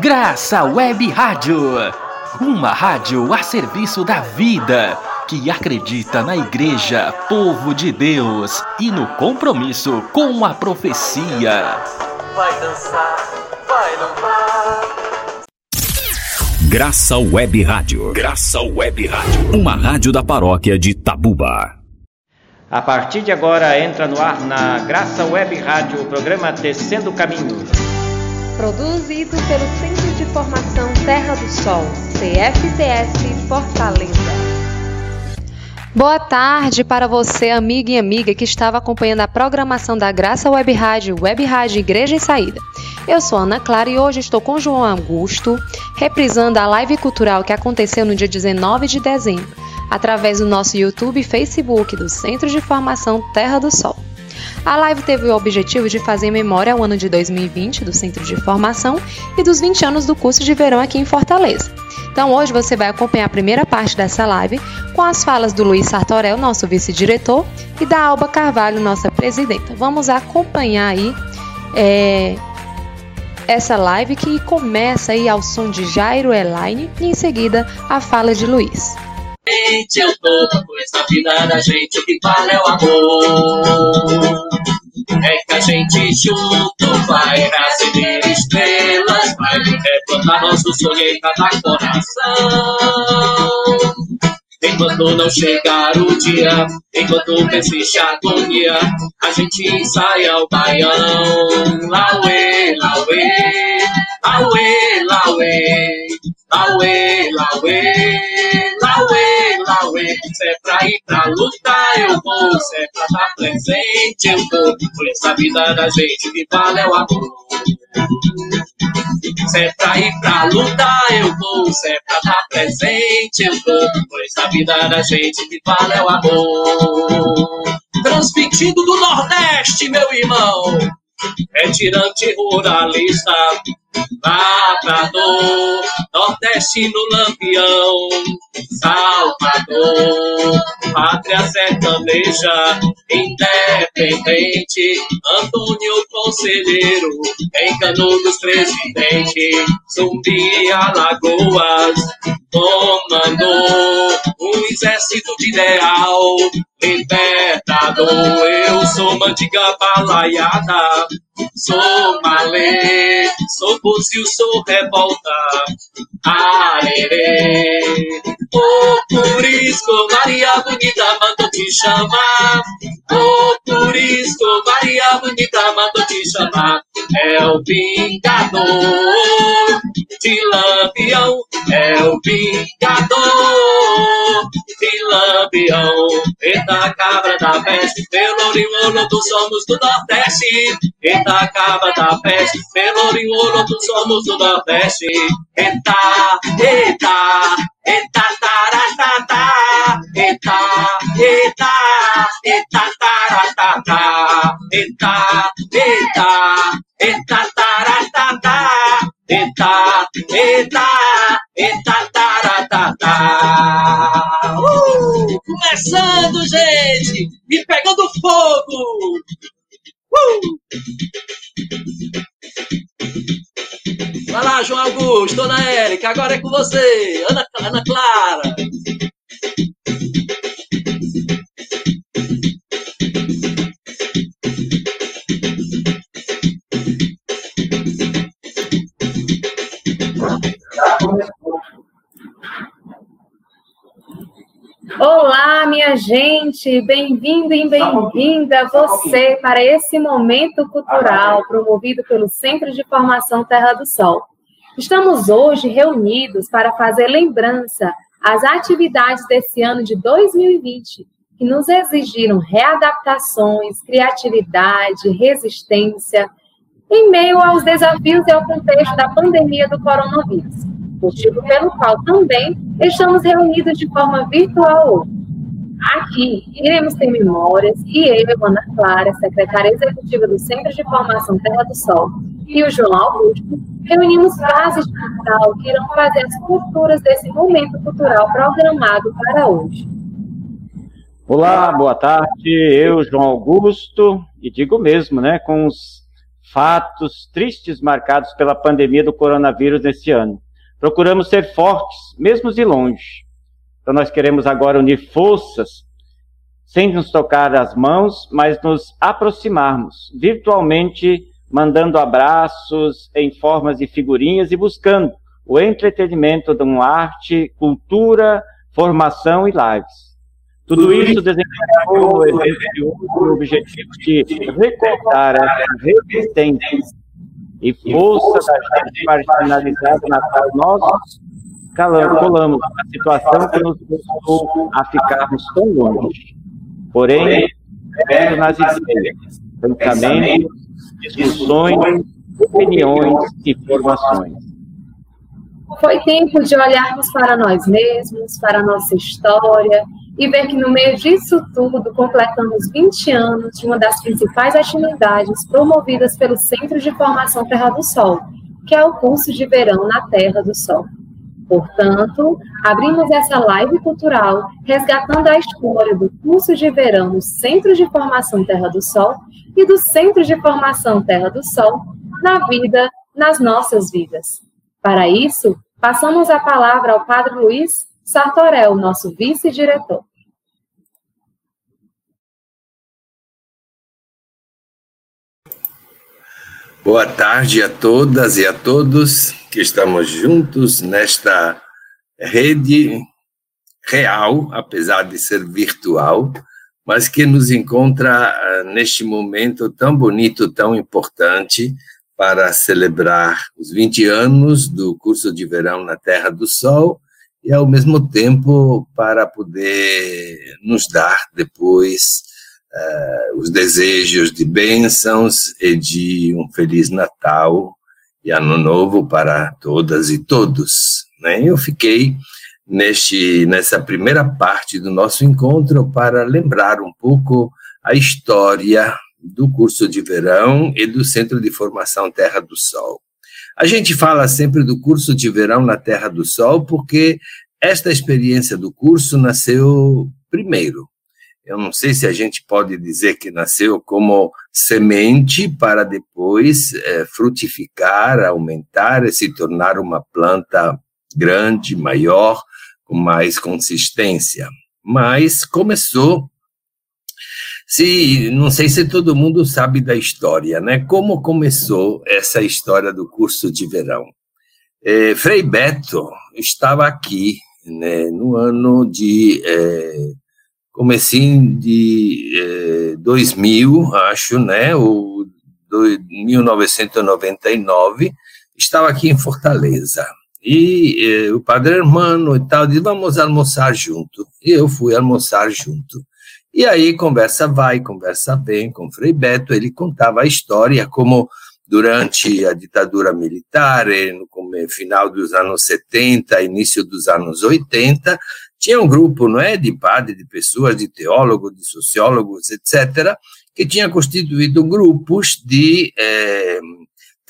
Graça Web Rádio. Uma rádio a serviço da vida, que acredita na Igreja, povo de Deus e no compromisso com a profecia. Vai dançar, vai louvar. Graça Web Rádio. Graça Web Rádio. Uma rádio da paróquia de Tabuba. A partir de agora entra no ar na Graça Web Rádio o programa Tecendo o Caminho. Produzido pelo Centro de Formação Terra do Sol, CFTS Fortaleza. Boa tarde para você, amiga e amiga que estava acompanhando a programação da Graça Web Rádio, Web Rádio Igreja em Saída. Eu sou Ana Clara e hoje estou com João Augusto, reprisando a live cultural que aconteceu no dia 19 de dezembro, através do nosso YouTube e Facebook do Centro de Formação Terra do Sol. A live teve o objetivo de fazer memória ao ano de 2020 do Centro de Formação e dos 20 anos do curso de verão aqui em Fortaleza. Então hoje você vai acompanhar a primeira parte dessa live com as falas do Luiz Sartorel, nosso vice-diretor, e da Alba Carvalho, nossa presidenta. Vamos acompanhar aí é, essa live que começa aí ao som de Jairo Elaine e em seguida a fala de Luiz. Gente, eu tô com essa vida da gente, o que vale é o amor. É que a gente junto vai receber estrelas, vai retornar nosso sonho em cada coração. Enquanto não chegar o dia, enquanto persiste a agonia, a gente sai ao baião. Lauê, lauê, lauê, lauê, lauê, lauê, lauê. Se é pra ir pra lutar, eu vou. Se é pra estar presente, eu vou. Por essa vida da gente que vale é o amor. Se é pra ir pra lutar, eu vou. Se é pra estar presente, eu vou. Por essa vida da gente que vale é o amor. Transmitido do Nordeste, meu irmão. É tirante ruralista, lavrador, Nordeste no Lampião, Salvador, pátria sertaneja, independente, Antônio Conselheiro, em Canudos presidente, Zumbi Alagoas, comandou um exército de ideal, libertador, eu sou mandiga balaiada, sou malê, sou fuzil, sou revolta, arerê. Por isso, Maria Bonita mandou te chamar. Por isso, Maria Bonita mandou te chamar. É o vingador de Lampião, é o vingador Lampião. Eita cabra da peste, pelo oriolo somos do Nordeste. Eita cabra da peste, pelo oriolo somos do Nordeste. Eita, eita, eita, taratata, eita, eita, eita, taratata, eita, eita, eita, taratata, eita, eita, eita, taratata. Uh! Começando, gente, e pegando fogo. Uh! Vai lá, João Augusto, Dona Érica, agora é com você. Ana, Ana Clara. Olá, minha gente, bem-vindo e bem-vinda você para esse momento cultural promovido pelo Centro de Formação Terra do Sol. Estamos hoje reunidos para fazer lembrança às atividades desse ano de 2020, que nos exigiram readaptações, criatividade, resistência, em meio aos desafios e ao contexto da pandemia do coronavírus motivo pelo qual também estamos reunidos de forma virtual hoje. Aqui iremos ter memórias e eu, Ana Clara, secretária executiva do Centro de Formação Terra do Sol, e o João Augusto, reunimos frases de Natal que irão fazer as culturas desse momento cultural programado para hoje. Olá, boa tarde. Eu, João Augusto, e digo mesmo, né, com os fatos tristes marcados pela pandemia do coronavírus neste ano. Procuramos ser fortes, mesmo de longe. Então, nós queremos agora unir forças, sem nos tocar as mãos, mas nos aproximarmos virtualmente, mandando abraços em formas de figurinhas e buscando o entretenimento de uma arte, cultura, formação e lives. Tudo isso desencadeou no evento de hoje o objetivo de recordar essa resistência e força da gente marginalizada na qual nós colamos a situação que nos levou a ficarmos tão longe. Porém, vendo nas ideias, pensamentos, discussões, opiniões e formações. Foi tempo de olharmos para nós mesmos, para a nossa história e ver que no meio disso tudo completamos 20 anos de uma das principais atividades promovidas pelo Centro de Formação Terra do Sol, que é o curso de verão na Terra do Sol. Portanto, abrimos essa live cultural resgatando a história do curso de verão no Centro de Formação Terra do Sol e do Centro de Formação Terra do Sol na vida, nas nossas vidas. Para isso, passamos a palavra ao Padre Luiz Sartorel, nosso vice-diretor. Boa tarde a todas e a todos que estamos juntos nesta rede real, apesar de ser virtual, mas que nos encontra uh, neste momento tão bonito, tão importante para celebrar os 20 anos do curso de verão na Terra do Sol e, ao mesmo tempo, para poder nos dar depois uh, os desejos de bênçãos e de um Feliz Natal e Ano Novo para todas e todos. Né? Eu fiquei neste, nessa primeira parte do nosso encontro para lembrar um pouco a história do curso de verão e do Centro de Formação Terra do Sol. A gente fala sempre do curso de verão na Terra do Sol porque esta experiência do curso nasceu primeiro. Eu não sei se a gente pode dizer que nasceu como semente para depois é, frutificar, aumentar e se tornar uma planta grande, maior, com mais consistência. Mas começou se não sei se todo mundo sabe da história, né? Como começou essa história do curso de verão? É, Frei Beto estava aqui né, no ano de é, comecinho de é, 2000, acho, né? O do, 1999 estava aqui em Fortaleza e é, o padre Hermano e tal disse vamos almoçar junto e eu fui almoçar junto e aí conversa vai, conversa vem com Frei Beto, ele contava a história como durante a ditadura militar, no final dos anos 70, início dos anos 80, tinha um grupo, não é, de padres, de pessoas, de teólogos, de sociólogos, etc., que tinha constituído grupos de eh,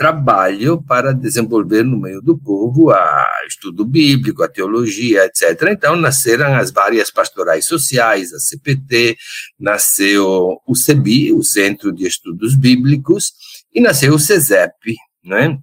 trabalho para desenvolver no meio do povo a estudo bíblico, a teologia, etc. Então nasceram as várias pastorais sociais, a CPT, nasceu o CEBI, o Centro de Estudos Bíblicos, e nasceu o CESEP, né?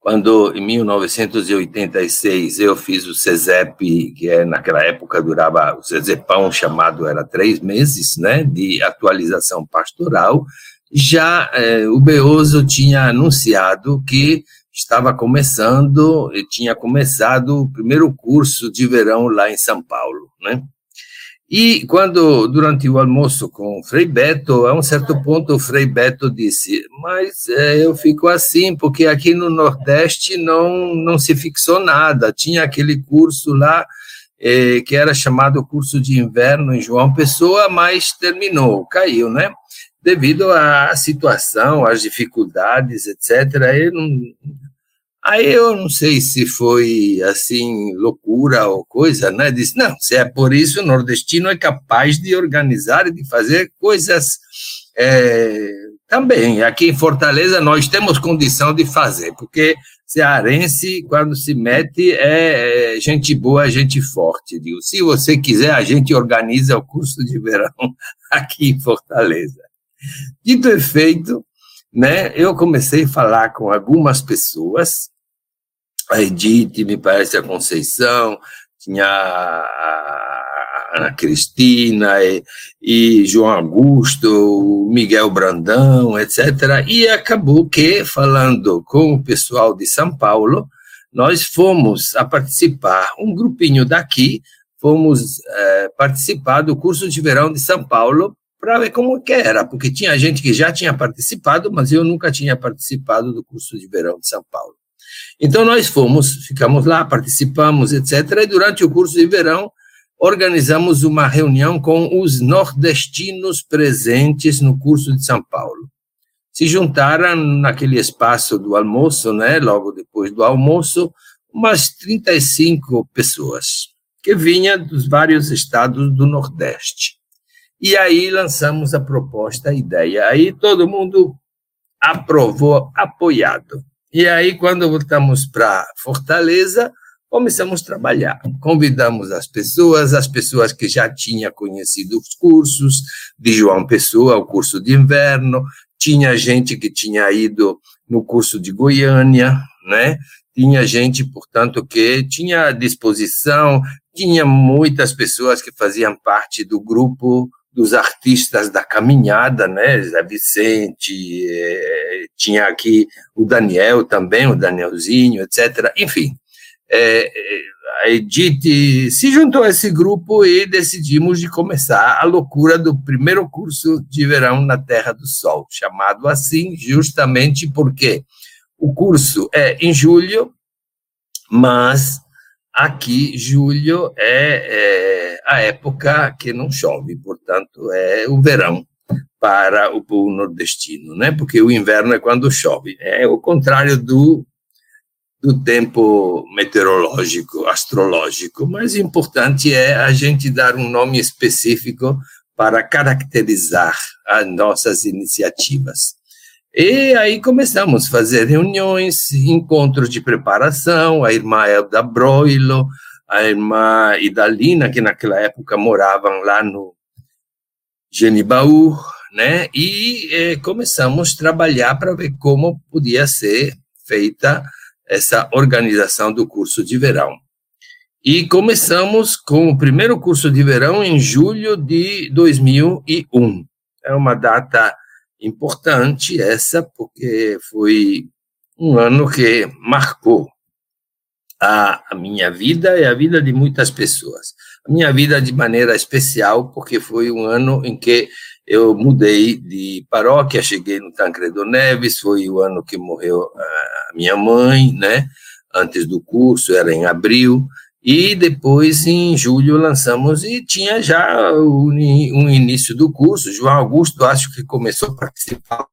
Quando, em 1986, eu fiz o CESEP, que é, naquela época durava, o CESEPão chamado era três meses, né, de atualização pastoral, já eh, o Beoso tinha anunciado que estava começando, tinha começado o primeiro curso de verão lá em São Paulo, né? E quando, durante o almoço com o Frei Beto, a um certo ponto o Frei Beto disse, mas é, eu fico assim, porque aqui no Nordeste não, não se fixou nada, tinha aquele curso lá é, que era chamado curso de inverno em João Pessoa, mas terminou, caiu, né? Devido à situação, às dificuldades, etc., eu não, Aí eu não sei se foi assim loucura ou coisa, né? Disse não, se é por isso o nordestino é capaz de organizar e de fazer coisas é, também. Aqui em Fortaleza nós temos condição de fazer, porque cearense quando se mete é, é gente boa, gente forte. Digo, se você quiser a gente organiza o curso de verão aqui em Fortaleza. Dito e feito, né, eu comecei a falar com algumas pessoas, a Edith, me parece a Conceição, tinha a Ana Cristina e, e, João Augusto, Miguel Brandão, etc. E acabou que, falando com o pessoal de São Paulo, nós fomos a participar, um grupinho daqui, fomos é, participar do curso de verão de São Paulo para ver como que era, porque tinha gente que já tinha participado, mas eu nunca tinha participado do curso de verão de São Paulo. Então nós fomos, ficamos lá, participamos, etc. E durante o curso de verão organizamos uma reunião com os nordestinos presentes no curso de São Paulo. Se juntaram naquele espaço do almoço, né, logo depois do almoço, umas 35 pessoas que vinham dos vários estados do Nordeste. E aí lançamos a proposta, a ideia. Aí todo mundo aprovou, apoiado. E aí, quando voltamos para Fortaleza, começamos a trabalhar. Convidamos as pessoas, as pessoas que já tinham conhecido os cursos de João Pessoa, o curso de inverno, tinha gente que tinha ido no curso de Goiânia, né? Tinha gente, portanto, que tinha disposição, tinha muitas pessoas que faziam parte do grupo dos artistas da caminhada, né? Zé Vicente, eh, tinha aqui o Daniel também, o Danielzinho, etc. Enfim, é, a Edith se juntou a esse grupo e decidimos de começar a loucura do primeiro curso de verão na Terra do Sol, chamado assim justamente porque o curso é em julho, mas Aqui, julho é, é, a época que não chove, portanto, é o verão para o povo nordestino, né? Porque o inverno é quando chove. É o contrário do, do tempo meteorológico, astrológico. Mas o importante é a gente dar um nome específico para caracterizar as nossas iniciativas. E aí começamos a fazer reuniões, encontros de preparação, a irmã Elda Broilo, a irmã Idalina, que naquela época moravam lá no Genibaú, né? E eh, começamos a trabalhar para ver como podia ser feita essa organização do curso de verão. E começamos com o primeiro curso de verão em julho de 2001. É uma data importante essa, porque foi um ano que marcou a, a, minha vida e a vida de muitas pessoas. A minha vida de maneira especial, porque foi um ano em que eu mudei de paróquia, cheguei no Tancredo Neves, foi o ano que morreu a minha mãe, né? Antes do curso, era em abril, e depois, em julho, lançamos e tinha já um, um início do curso. João Augusto, acho que começou a participar.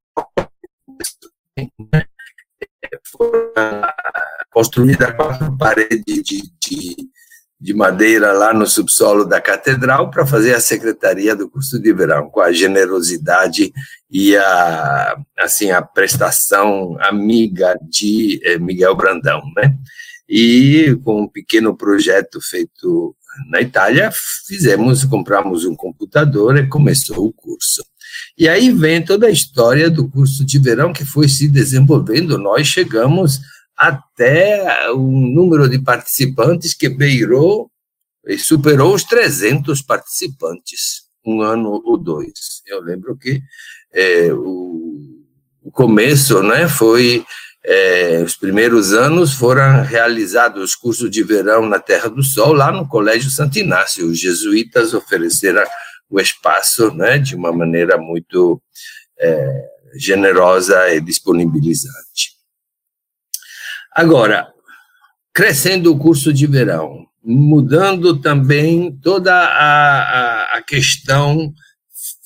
Construída quatro paredes de, de, de madeira lá no subsolo da catedral para fazer a secretaria do curso de verão, com a generosidade e a, assim, a prestação amiga de eh, Miguel Brandão, né? E com um pequeno projeto feito na Itália, fizemos, compramos um computador e começou o curso. E aí vem toda a história do curso de verão que foi se desenvolvendo. Nós chegamos até um número de participantes que beirou e superou os 300 participantes, um ano ou dois. Eu lembro que é, o, o começo né, foi é, os primeiros anos foram realizados os cursos de verão na Terra do Sol, lá no Colégio Santo Inácio. Os jesuítas ofereceram o espaço né, de uma maneira muito é, generosa e disponibilizante. Agora, crescendo o curso de verão, mudando também toda a, a, a questão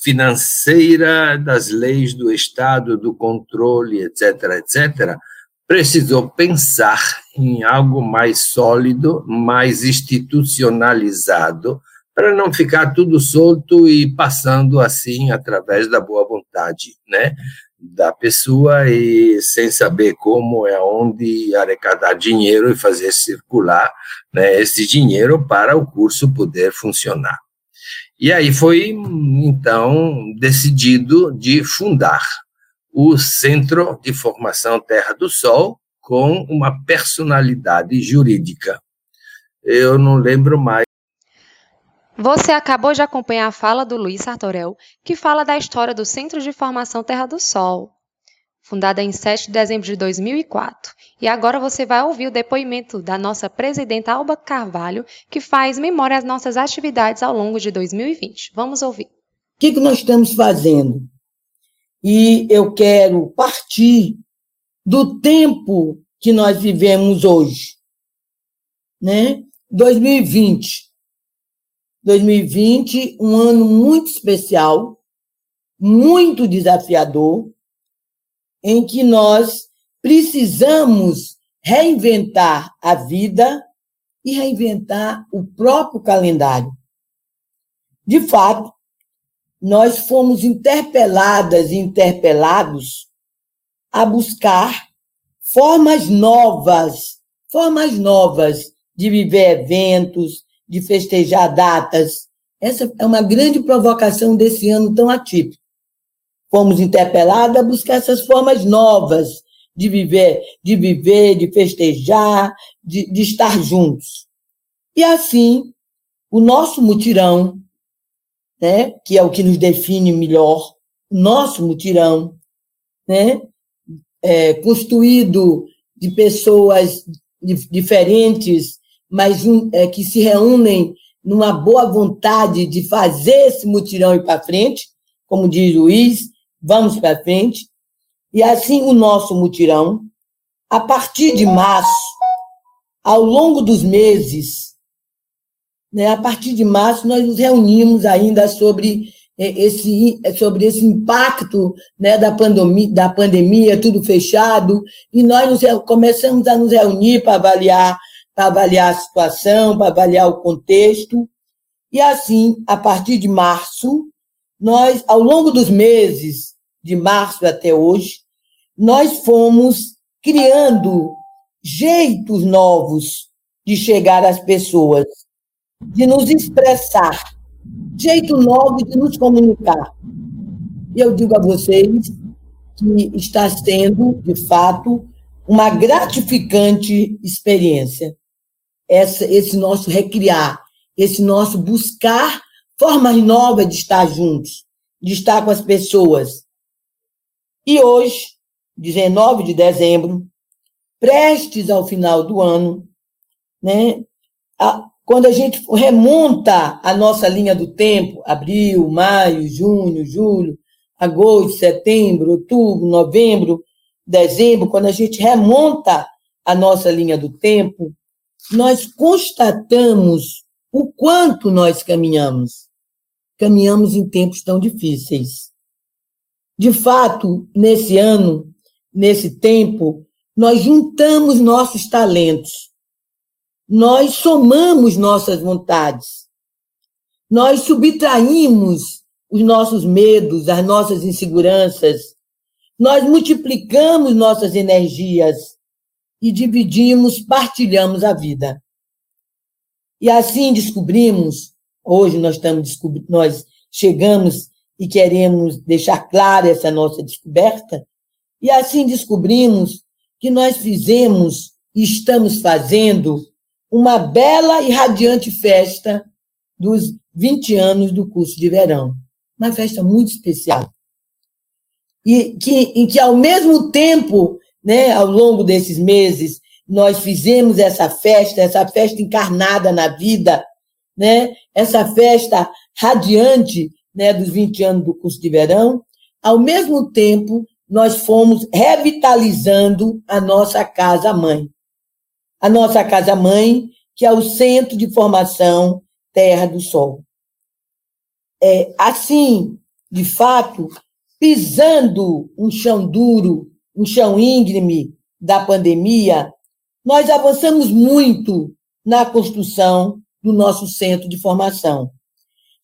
financeira, das leis do Estado, do controle, etc., etc., precisou pensar em algo mais sólido, mais institucionalizado, para não ficar tudo solto e passando assim através da boa vontade, né, da pessoa e sem saber como é onde arrecadar dinheiro e fazer circular, né, esse dinheiro para o curso poder funcionar. E aí foi, então, decidido de fundar o Centro de Formação Terra do Sol com uma personalidade jurídica. Eu não lembro mais. Você acabou de acompanhar a fala do Luiz Sartorel, que fala da história do Centro de Formação Terra do Sol, fundada em 7 de dezembro de 2004. E agora você vai ouvir o depoimento da nossa presidenta Alba Carvalho, que faz memória às nossas atividades ao longo de 2020. Vamos ouvir. O que, que nós estamos fazendo? E eu quero partir do tempo que nós vivemos hoje, né? 2020. 2020, um ano muito especial, muito desafiador, em que nós precisamos reinventar a vida e reinventar o próprio calendário. De fato, nós fomos interpeladas e interpelados a buscar formas novas, formas novas de viver eventos, de festejar datas. Essa é uma grande provocação desse ano tão atípico fomos interpelados a buscar essas formas novas de viver, de viver, de festejar, de, de estar juntos. E assim, o nosso mutirão, né, que é o que nos define melhor, o nosso mutirão, né, é, construído de pessoas diferentes, mas um, é, que se reúnem numa boa vontade de fazer esse mutirão ir para frente, como diz Luiz, vamos para frente. E assim o nosso mutirão, a partir de março, ao longo dos meses, né, a partir de março, nós nos reunimos ainda sobre é, esse, sobre esse impacto né, da, pandemia, da pandemia, tudo fechado, e nós nos, começamos a nos reunir para avaliar, para avaliar a situação, para avaliar o contexto. E assim, a partir de março, nós, ao longo dos meses, de março até hoje, nós fomos criando jeitos novos de chegar às pessoas, de nos expressar, jeito novo de nos comunicar. Eu digo a vocês que está sendo, de fato, uma gratificante experiência. Essa, esse nosso recriar, esse nosso buscar formas novas de estar juntos, de estar com as pessoas, e hoje, 19 de dezembro, prestes ao final do ano, né, a, quando a gente remonta a nossa linha do tempo, abril, maio, junho, julho, agosto, setembro, outubro, novembro, dezembro, quando a gente remonta a nossa linha do tempo, nós constatamos o quanto nós caminhamos. Caminhamos em tempos tão difíceis. De fato, nesse ano, nesse tempo, nós juntamos nossos talentos, nós somamos nossas vontades, nós subtraímos os nossos medos, as nossas inseguranças, nós multiplicamos nossas energias e dividimos, partilhamos a vida. E assim descobrimos, hoje nós estamos nós chegamos e queremos deixar clara essa nossa descoberta, e assim descobrimos que nós fizemos e estamos fazendo uma bela e radiante festa dos 20 anos do curso de verão. Uma festa muito especial. E que, em que, ao mesmo tempo, né, ao longo desses meses, nós fizemos essa festa, essa festa encarnada na vida, né, essa festa radiante né, dos 20 anos do curso de verão, ao mesmo tempo, nós fomos revitalizando a nossa casa-mãe. A nossa casa-mãe, que é o Centro de Formação Terra do Sol. É, assim, de fato, pisando um chão duro, um chão íngreme da pandemia, nós avançamos muito na construção do nosso centro de formação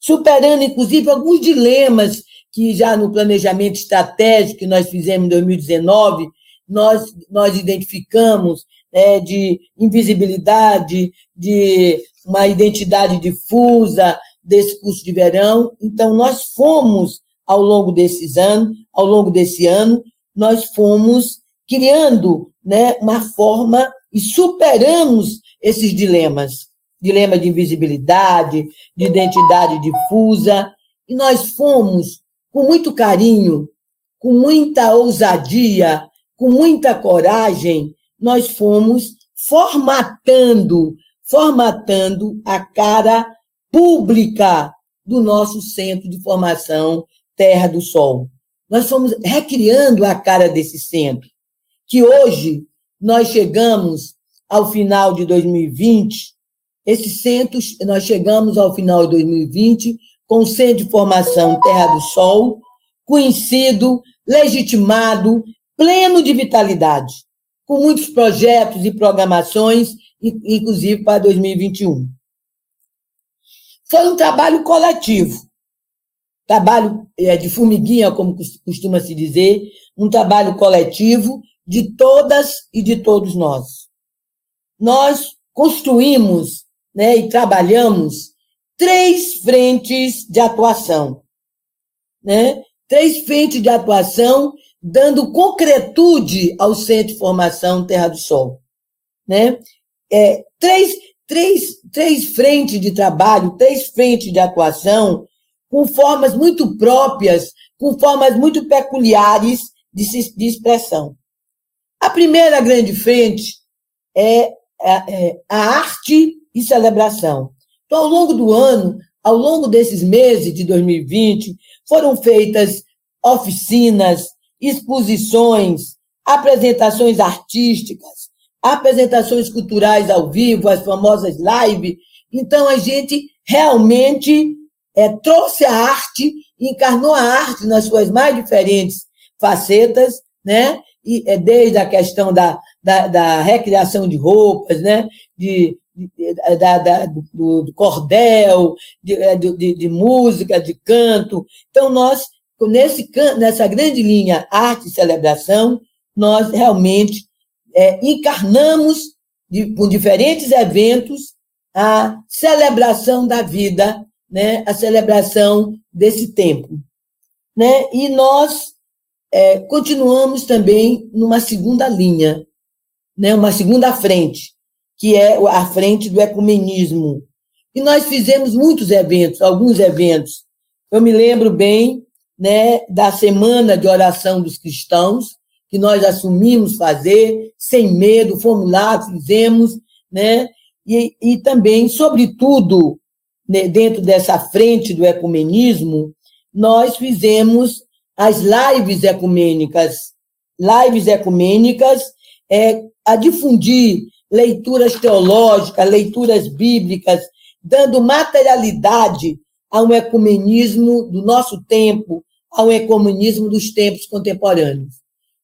superando, inclusive, alguns dilemas que já no planejamento estratégico que nós fizemos em 2019, nós, nós identificamos é, de invisibilidade, de uma identidade difusa desse curso de verão. Então, nós fomos, ao longo desses anos, ao longo desse ano, nós fomos criando né, uma forma e superamos esses dilemas dilema de invisibilidade, de identidade difusa, e nós fomos, com muito carinho, com muita ousadia, com muita coragem, nós fomos formatando, formatando a cara pública do nosso centro de formação Terra do Sol. Nós fomos recriando a cara desse centro, que hoje nós chegamos ao final de 2020, esse centro, nós chegamos ao final de 2020 com o Centro de Formação Terra do Sol, conhecido, legitimado, pleno de vitalidade, com muitos projetos e programações, inclusive para 2021. Foi um trabalho coletivo, trabalho é, de formiguinha, como costuma se dizer, um trabalho coletivo de todas e de todos nós. Nós construímos né, e trabalhamos três frentes de atuação. Né? Três frentes de atuação dando concretude ao Centro de Formação Terra do Sol. Né? É, três, três, três frentes de trabalho, três frentes de atuação com formas muito próprias, com formas muito peculiares de, de expressão. A primeira grande frente é a, é a arte e celebração. Então, ao longo do ano, ao longo desses meses de 2020, foram feitas oficinas, exposições, apresentações artísticas, apresentações culturais ao vivo, as famosas lives. Então, a gente realmente é, trouxe a arte, encarnou a arte nas suas mais diferentes facetas, né? E, é, desde a questão da, da, da recriação de roupas, né? de, da, da, do, do, cordel, é, de, de, de, música, de canto. Então, nós, nesse, nessa grande linha arte e celebração, nós realmente é, encarnamos, de, com diferentes eventos, a celebração da vida, né, a celebração desse tempo. Né? E nós é, continuamos também numa segunda linha, né, uma segunda frente, que é a frente do ecumenismo. E nós fizemos muitos eventos, alguns eventos. Eu me lembro bem né, da Semana de Oração dos Cristãos, que nós assumimos fazer, sem medo, fomos lá, fizemos, né? E, e também, sobretudo, né, dentro dessa frente do ecumenismo, nós fizemos as lives ecumênicas, lives ecumênicas é, a difundir leituras teológicas, leituras bíblicas, dando materialidade a um ecumenismo do nosso tempo, a um ecumenismo dos tempos contemporâneos.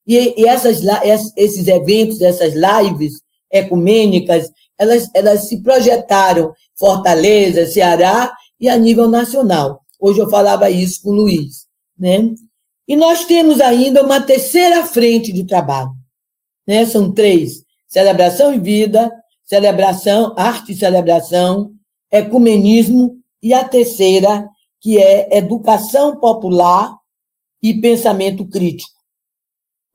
E, e essas, esses eventos, essas lives ecumênicas, elas, elas se projetaram Fortaleza, Ceará e a nível nacional. Hoje eu falava isso com o Luiz. Né? E nós temos ainda uma terceira frente de trabalho. Né? São três celebração e vida, celebração, arte e celebração, ecumenismo, e a terceira, que é educação popular e pensamento crítico.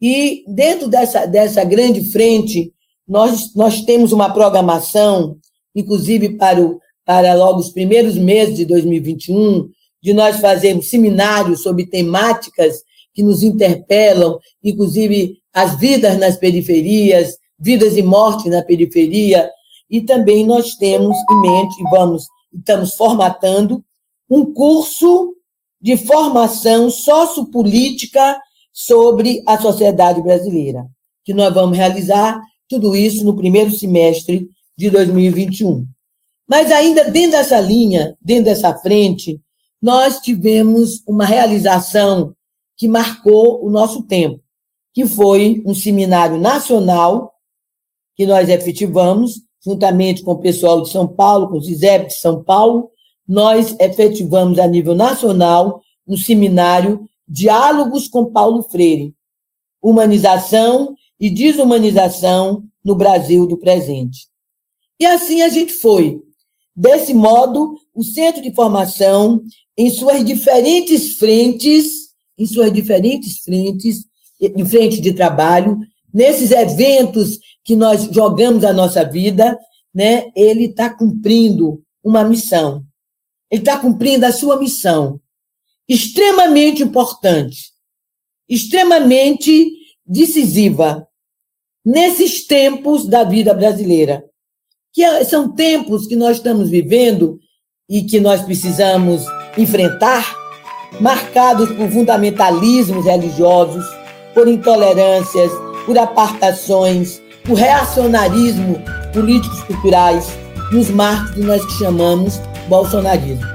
E dentro dessa, dessa grande frente, nós, nós temos uma programação, inclusive para, o, para logo os primeiros meses de 2021, de nós fazermos seminários sobre temáticas que nos interpelam, inclusive as vidas nas periferias, vidas e morte na periferia, e também nós temos em mente, vamos, estamos formatando um curso de formação sociopolítica sobre a sociedade brasileira, que nós vamos realizar tudo isso no primeiro semestre de 2021. Mas ainda dentro dessa linha, dentro dessa frente, nós tivemos uma realização que marcou o nosso tempo, que foi um seminário nacional que nós efetivamos, juntamente com o pessoal de São Paulo, com o CISEP de São Paulo, nós efetivamos a nível nacional um seminário Diálogos com Paulo Freire, Humanização e Desumanização no Brasil do Presente. E assim a gente foi. Desse modo, o Centro de Formação, em suas diferentes frentes, em suas diferentes frentes, em frente de trabalho, nesses eventos que nós jogamos a nossa vida, né, ele está cumprindo uma missão. Ele está cumprindo a sua missão, extremamente importante, extremamente decisiva, nesses tempos da vida brasileira, que é, são tempos que nós estamos vivendo e que nós precisamos enfrentar, marcados por fundamentalismos religiosos, por intolerâncias, por apartações, por reacionarismo políticos culturais, nos marcos que nós chamamos bolsonarismo.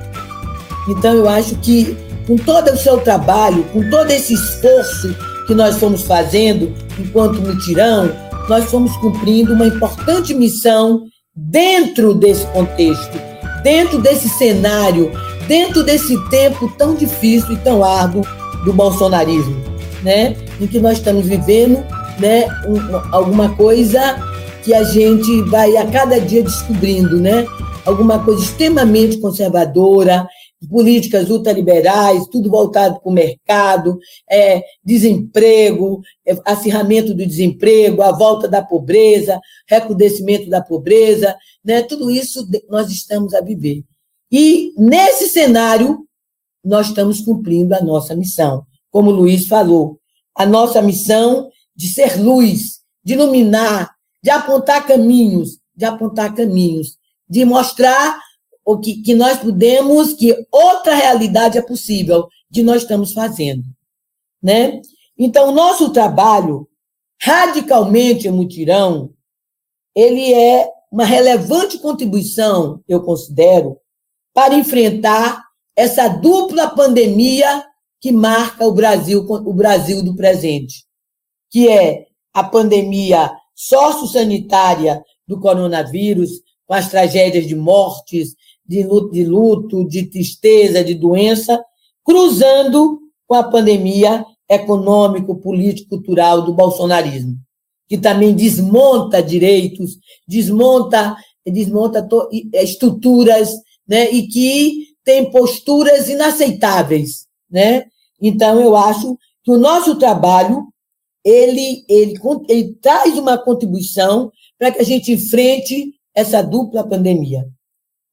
Então, eu acho que, com todo o seu trabalho, com todo esse esforço que nós fomos fazendo enquanto mutirão, nós fomos cumprindo uma importante missão dentro desse contexto, dentro desse cenário, dentro desse tempo tão difícil e tão árduo do bolsonarismo, né? Em que nós estamos vivendo, né, um, alguma coisa que a gente vai a cada dia descobrindo, né? Alguma coisa extremamente conservadora, políticas ultraliberais, tudo voltado para o mercado, é, desemprego, é, acirramento do desemprego, a volta da pobreza, recrudescimento da pobreza, né? tudo isso nós estamos a viver. E nesse cenário, nós estamos cumprindo a nossa missão. Como o Luiz falou, a nossa missão de ser luz, de iluminar, de apontar caminhos, de apontar caminhos, de mostrar o que, que nós podemos, que outra realidade é possível, que nós estamos fazendo. Né? Então, o nosso trabalho, radicalmente mutirão, ele é uma relevante contribuição, eu considero, para enfrentar essa dupla pandemia que marca o Brasil, o Brasil do presente, que é a pandemia sociosanitária do coronavírus, com as tragédias de mortes, de luto, de luto, de tristeza, de doença, cruzando com a pandemia econômico, político, cultural do bolsonarismo, que também desmonta direitos, desmonta, desmonta estruturas, né, e que tem posturas inaceitáveis, né? Então eu acho que o nosso trabalho ele, ele, ele traz uma contribuição para que a gente enfrente essa dupla pandemia.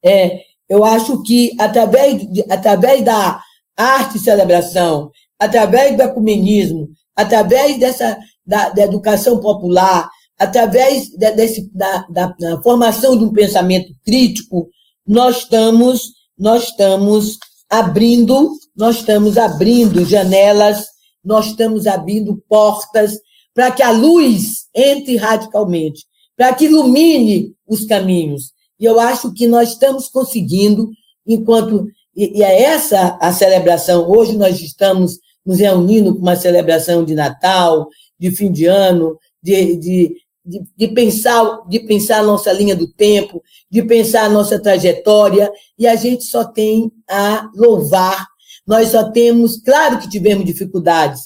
É, eu acho que através, de, através da arte e celebração, através do ecumenismo, através dessa da, da educação popular, através de, desse, da, da, da, formação de um pensamento crítico, nós estamos nós estamos abrindo nós estamos abrindo janelas, nós estamos abrindo portas para que a luz entre radicalmente, para que ilumine os caminhos. E eu acho que nós estamos conseguindo, enquanto. E, é essa a celebração. Hoje nós estamos nos reunindo com uma celebração de Natal, de fim de ano, de, de, de, de, pensar, de pensar a nossa linha do tempo, de pensar a nossa trajetória, e a gente só tem a louvar. Nós só temos, claro que tivemos dificuldades,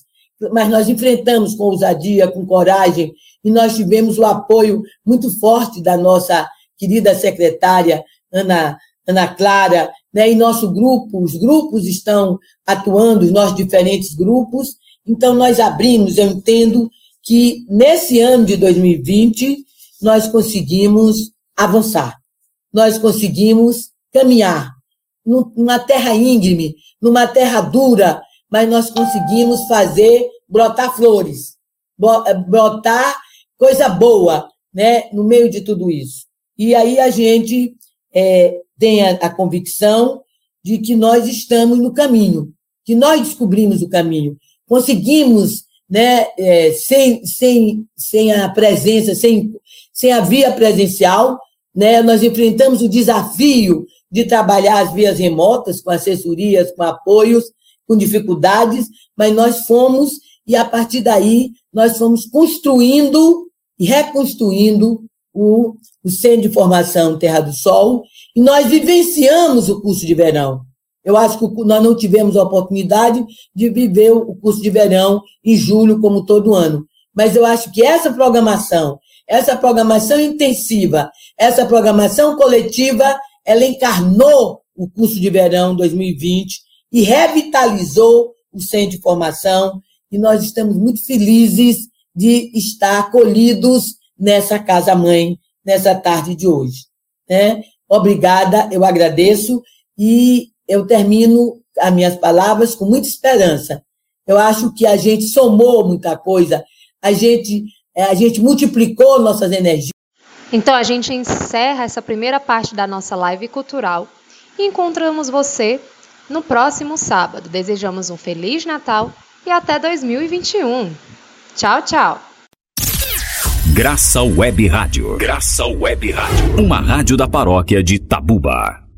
mas nós enfrentamos com ousadia, com coragem, e nós tivemos o apoio muito forte da nossa querida secretária Ana, Ana Clara, né? e nosso grupo, os grupos estão atuando, os nossos diferentes grupos, então nós abrimos, eu entendo que nesse ano de 2020 nós conseguimos avançar, nós conseguimos caminhar numa terra íngreme, numa terra dura, mas nós conseguimos fazer brotar flores, brotar coisa boa, né, no meio de tudo isso. E aí a gente é, tem a, a convicção de que nós estamos no caminho, que nós descobrimos o caminho, conseguimos, né, é, sem, sem, sem a presença, sem, sem a via presencial, né, nós enfrentamos o desafio de trabalhar as vias remotas, com assessorias, com apoios, com dificuldades, mas nós fomos, e a partir daí, nós fomos construindo e reconstruindo o, o Centro de Formação Terra do Sol, e nós vivenciamos o curso de verão. Eu acho que nós não tivemos a oportunidade de viver o curso de verão em julho, como todo ano. Mas eu acho que essa programação, essa programação intensiva, essa programação coletiva, ela encarnou o curso de verão 2020 e revitalizou o centro de formação e nós estamos muito felizes de estar acolhidos nessa casa-mãe, nessa tarde de hoje. Né? Obrigada, eu agradeço e eu termino as minhas palavras com muita esperança. Eu acho que a gente somou muita coisa, a gente, é, a gente multiplicou nossas energias. Então a gente encerra essa primeira parte da nossa live cultural e encontramos você no próximo sábado. Desejamos um Feliz Natal e até 2021. Tchau, tchau. Graça Web Rádio. Graça Web Rádio. Uma rádio da paróquia de Tabuba.